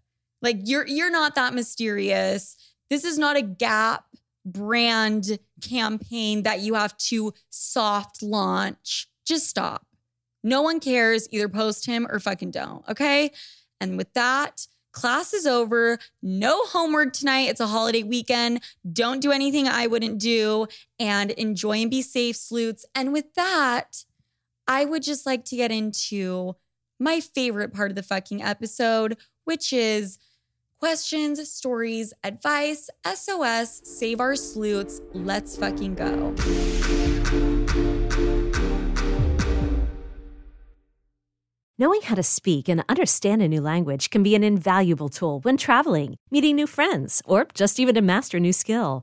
Like you're you're not that mysterious. This is not a gap brand campaign that you have to soft launch. Just stop. No one cares. Either post him or fucking don't. Okay. And with that, class is over. No homework tonight. It's a holiday weekend. Don't do anything I wouldn't do and enjoy and be safe, Sloots. And with that, I would just like to get into my favorite part of the fucking episode, which is questions, stories, advice, SOS, save our Sloots. Let's fucking go. Knowing how to speak and understand a new language can be an invaluable tool when traveling, meeting new friends, or just even to master a new skill.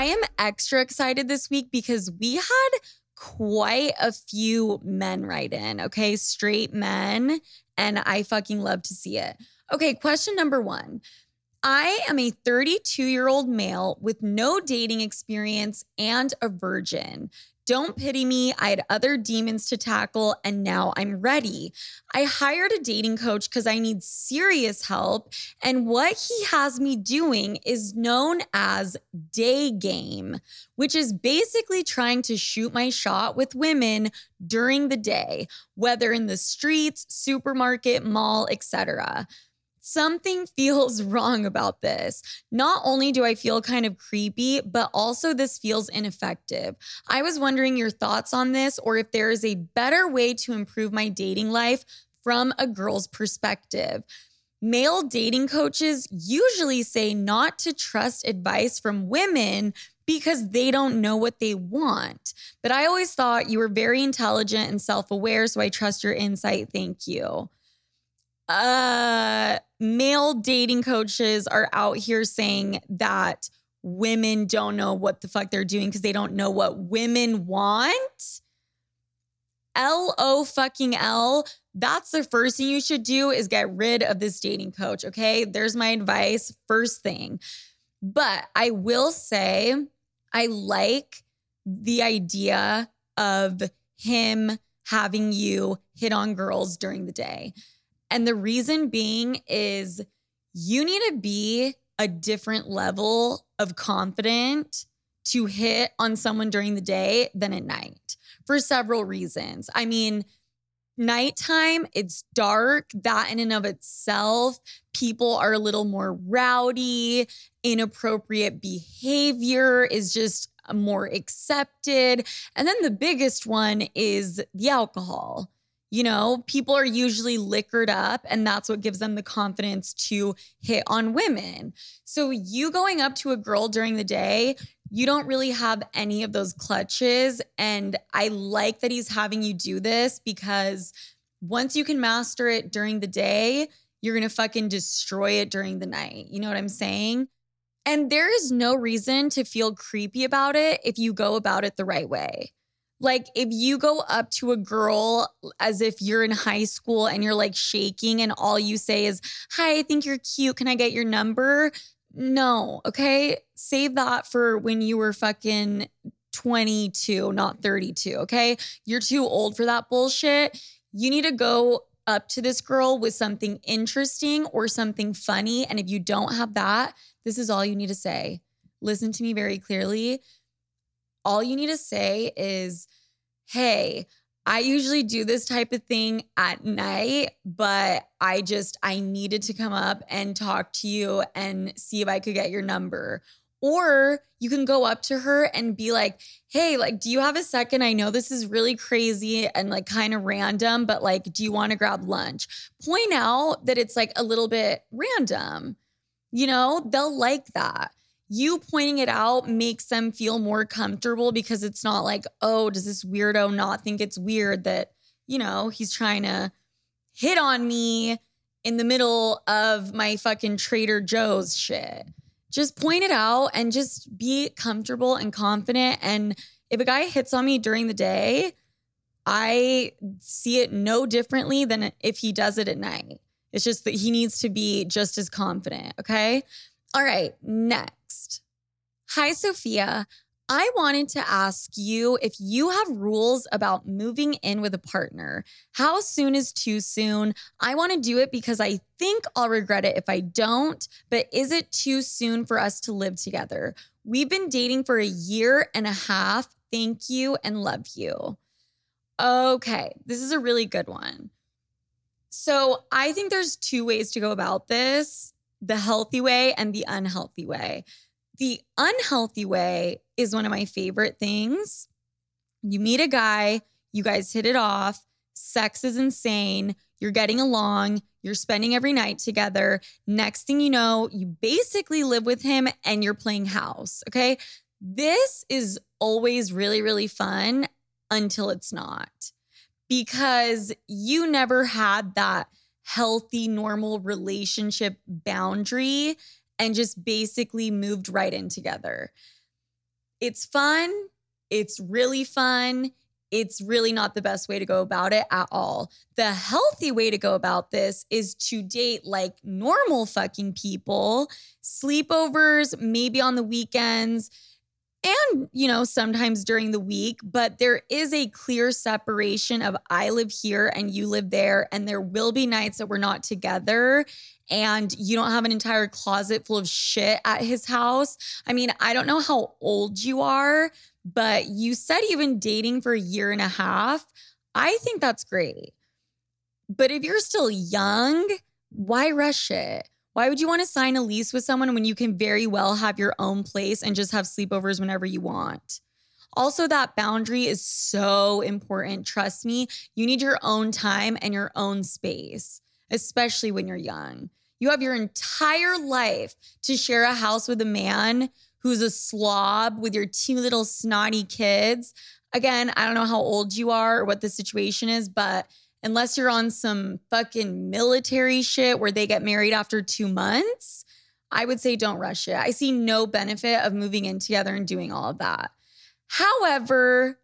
I am extra excited this week because we had quite a few men write in, okay? Straight men. And I fucking love to see it. Okay, question number one. I am a 32 year old male with no dating experience and a virgin. Don't pity me. I had other demons to tackle and now I'm ready. I hired a dating coach because I need serious help. And what he has me doing is known as day game, which is basically trying to shoot my shot with women during the day, whether in the streets, supermarket, mall, etc something feels [laughs] wrong about this. Not only do I feel kind of creepy, but also this feels ineffective. I was wondering your thoughts on this or if there is a better way to improve my dating life from a girl's perspective. Male dating coaches usually say not to trust advice from women because they don't know what they want. But I always thought you were very intelligent and self aware. So I trust your insight. Thank you. Uh, male dating coaches are out here saying that women don't know what the fuck they're doing because they don't know what women want. L O fucking L. That's the first thing you should do is get rid of this dating coach. Okay. There's my advice. First thing. But I will say, I like the idea of him having you hit on girls during the day. And the reason being is you need to be a different level of confident to hit on someone during the day than at night for several reasons. I mean, nighttime, it's dark. That in and of itself, people are a little more rowdy. Inappropriate behavior is just more accepted. And then the biggest one is the alcohol. You know, people are usually liquored up, and that's what gives them the confidence to hit on women. So, you going up to a girl during the day, you don't really have any of those clutches. And I like that he's having you do this because once you can master it during the day, you're gonna fucking destroy it during the night. You know what I'm saying? And there is no reason to feel creepy about it if you go about it the right way. Like if you go up to a girl as if you're in high school and you're like shaking and all you say is, Hi, I think you're cute. Can I get your number? No, okay? Save that for when you were fucking 22, not 32, okay? You're too old for that bullshit. You need to go up to this girl with something interesting or something funny. And if you don't have that, this is all you need to say. Listen to me very clearly all you need to say is, hey, I usually do this type of thing at night, but I just, I needed to come up and talk to you and see if I could get your number. Or you can go up to her and be like, hey, like, do you have a second? I know this is really crazy and like kind of random, but like, do you want to grab lunch? Point out that it's like a little bit random. You know, they'll like that you pointing it out makes them feel more comfortable because it's not like, oh, does this weirdo not think it's weird that, you know, he's trying to hit on me in the middle of my fucking Trader Joe's shit. Just point it out and just be comfortable and confident. And if a guy hits on me during the day, I see it no differently than if he does it at night. It's just that he needs to be just as confident. Okay. All right. Next. Hi, Sofia. I wanted to ask you if you have rules about moving in with a partner. How soon is too soon? I want to do it because I think I'll regret it if I don't, but is it too soon for us to live together? We've been dating for a year and a half. Thank you and love you. Okay, this is a really good one. So I think there's two ways to go about this the healthy way and the unhealthy way. The unhealthy way is one of my favorite things. You meet a guy, you guys hit it off, sex is insane, you're getting along, you're spending every night together. Next thing you know, you basically live with him and you're playing house. Okay. This is always really, really fun until it's not because you never had that healthy, normal relationship boundary and just basically moved right in together. It's fun. It's really fun. It's really not the best way to go about it at all. The healthy way to go about this is to date like normal fucking people, sleepovers, maybe on the weekends and you know sometimes during the week but there is a clear separation of i live here and you live there and there will be nights that we're not together and you don't have an entire closet full of shit at his house. I mean i don't know how old you are but you said you've been dating for a year and a half. I think that's great. But if you're still young why rush it why would you want to sign a lease with someone when you can very well have your own place and just have sleepovers whenever you want? Also, that boundary is so important. Trust me, you need your own time and your own space, especially when you're young. You have your entire life to share a house with a man who's a slob with your two little snotty kids. Again, I don't know how old you are or what the situation is, but unless you're on some fucking military shit where they get married after two months, I would say don't rush it. I see no benefit of moving in together and doing all of that. However,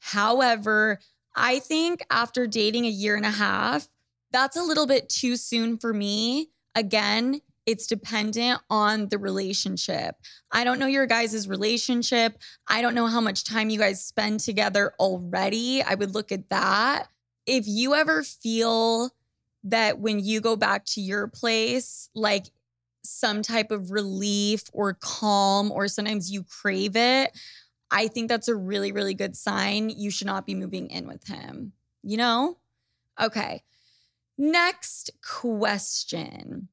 however, I think after dating a year and a half, that's a little bit too soon for me. Again, it's dependent on the relationship. I don't know your guys' relationship. I don't know how much time you guys spend together already. I would look at that. If you ever feel that when you go back to your place, like some type of relief or calm, or sometimes you crave it, I think that's a really, really good sign. You should not be moving in with him. You know? Okay. Next question.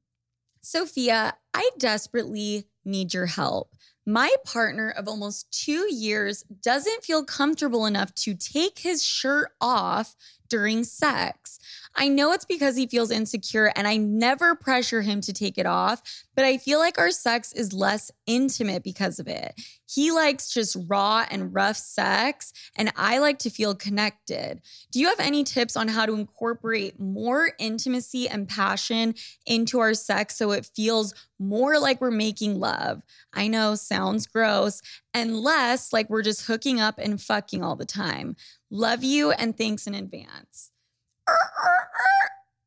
Sofia, I desperately need your help. My partner of almost two years doesn't feel comfortable enough to take his shirt off during sex. I know it's because he feels insecure and I never pressure him to take it off, but I feel like our sex is less intimate because of it. He likes just raw and rough sex, and I like to feel connected. Do you have any tips on how to incorporate more intimacy and passion into our sex so it feels more like we're making love? I know, sounds gross, and less like we're just hooking up and fucking all the time. Love you and thanks in advance.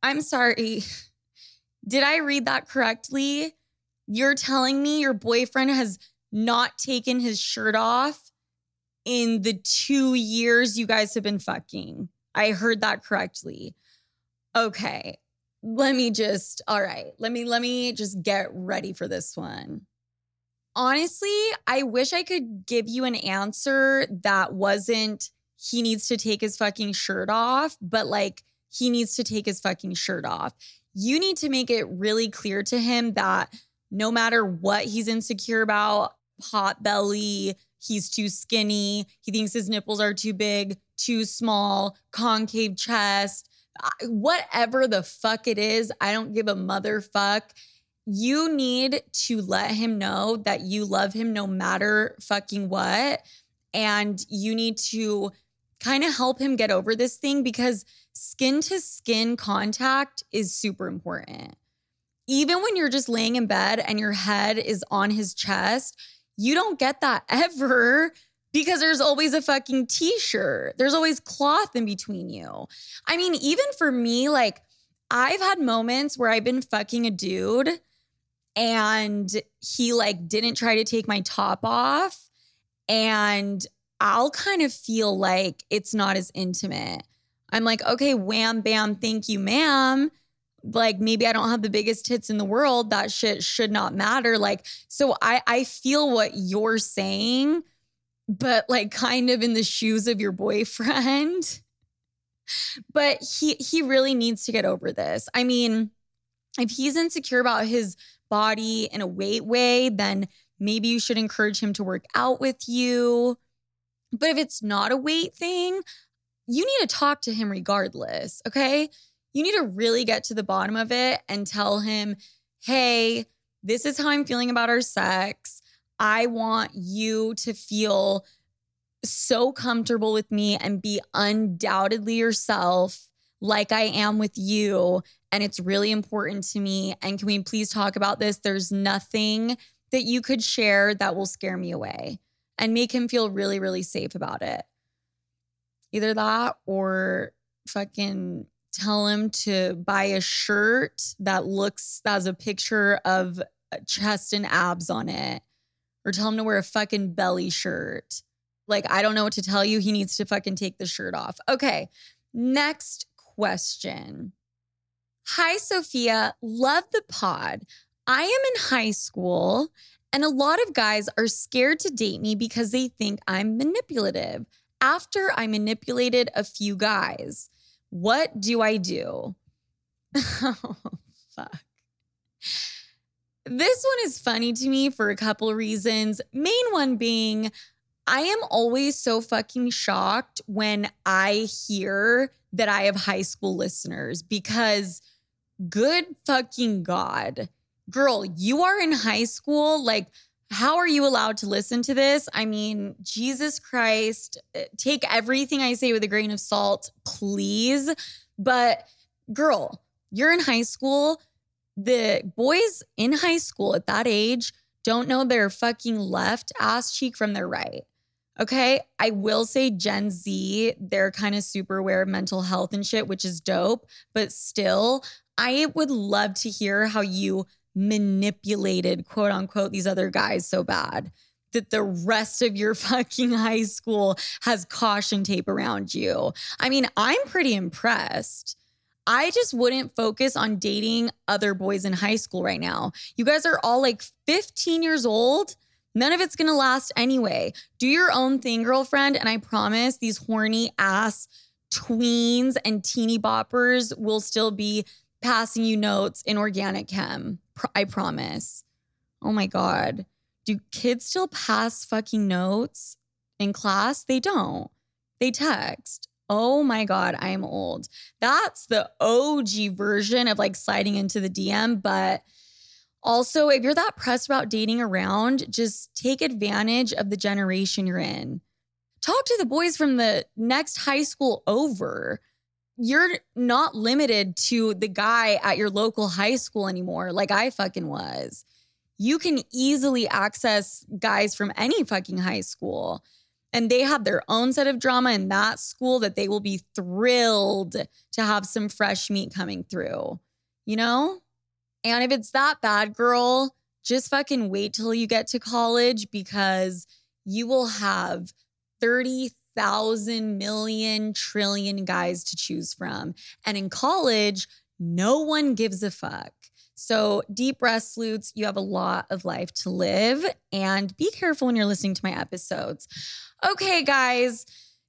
I'm sorry. Did I read that correctly? You're telling me your boyfriend has not taken his shirt off in the two years you guys have been fucking. I heard that correctly. Okay. Let me just, all right. Let me, let me just get ready for this one. Honestly, I wish I could give you an answer that wasn't he needs to take his fucking shirt off, but like he needs to take his fucking shirt off. You need to make it really clear to him that no matter what he's insecure about, hot belly, he's too skinny, he thinks his nipples are too big, too small, concave chest, whatever the fuck it is, I don't give a motherfuck. You need to let him know that you love him no matter fucking what. And you need to kind of help him get over this thing because skin to skin contact is super important. Even when you're just laying in bed and your head is on his chest, you don't get that [laughs] ever because there's always a fucking t shirt. There's always cloth in between you. I mean, even for me, like, I've had moments where I've been fucking a dude and he like didn't try to take my top off and I'll kind of feel like it's not as intimate. I'm like, okay, wham, bam, thank you, ma'am. Like maybe I don't have the biggest tits in the world. That shit should not matter. Like, so I I feel what you're saying, but like kind of in the shoes of your boyfriend. [laughs] but he he really needs to get over this. I mean, if he's insecure about his body in a weight way, then maybe you should encourage him to work out with you but if it's not a weight thing, you need to talk to him regardless, okay? You need to really get to the bottom of it and tell him, hey, this is how I'm feeling about our sex. I want you to feel so comfortable with me and be undoubtedly yourself like I am with you. And it's really important to me. And can we please talk about this? There's nothing that you could share that will scare me away and make him feel really, really safe about it. Either that or fucking tell him to buy a shirt that looks, that has a picture of chest and abs on it, or tell him to wear a fucking belly shirt. Like, I don't know what to tell you. He needs to fucking take the shirt off. Okay. Next question. Hi, Sofia. Love the pod. I am in high school and a lot of guys are scared to date me because they think I'm manipulative. After I manipulated a few guys, what do I do? [laughs] oh, fuck. This one is funny to me for a couple reasons. Main one being, I am always so fucking shocked when I hear that I have high school listeners because good fucking God girl, you are in high school. Like, how are you allowed to listen to this? I mean, Jesus Christ, eh, take everything I say with a grain of salt, please. But girl, you're in high school. The boys in high school at that age don't know their fucking left ass cheek from their right. Okay. I will say Gen Z, they're kind of super aware of mental health and shit, which is dope. But still, I would love to hear how you manipulated, quote unquote, these other guys so bad that the rest of your [laughs] fucking high school has caution tape around you. I mean, I'm pretty impressed. I just wouldn't focus on dating other boys in high school right now. You guys are all like 15 years old. None of it's gonna last anyway. Do your own thing, girlfriend. And I promise these horny ass tweens and teeny boppers will still be passing you notes in organic chem. I promise. Oh my God. Do kids still pass fucking notes in class? They don't. They text. Oh my God, I'm old. That's the OG version of like sliding into the DM. But also, if you're that pressed about dating around, just take advantage of the generation you're in. Talk to the boys from the next high school over. You're not limited to the guy at your local high school anymore, like I fucking was. You can easily access guys from any fucking high school and they have their own set of drama in that school that they will be thrilled to have some fresh meat coming through, you know? And if it's that bad, girl, just fucking wait till you get to college because you will have 30,000 million trillion guys to choose from. And in college, no one gives a fuck. So, deep breath Sloots, you have a lot of life to live. And be careful when you're listening to my episodes. Okay, guys,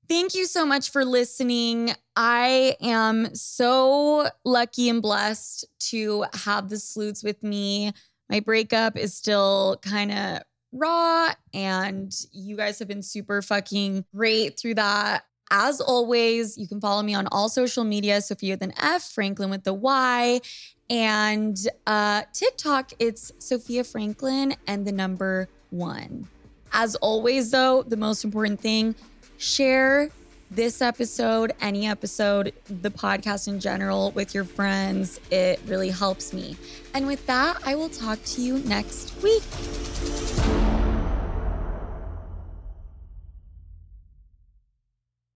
thank you so much for listening. I am so lucky and blessed to have the Sloots with me. My breakup is still kind of raw, and you guys have been super fucking great through that. As always, you can follow me on all social media Sofia with an F, Franklyn with the Y. And uh, TikTok, it's Sofia Franklyn and the number one. As always, though, the most important thing share this episode, any episode, the podcast in general with your friends. It really helps me. And with that, I will talk to you next week.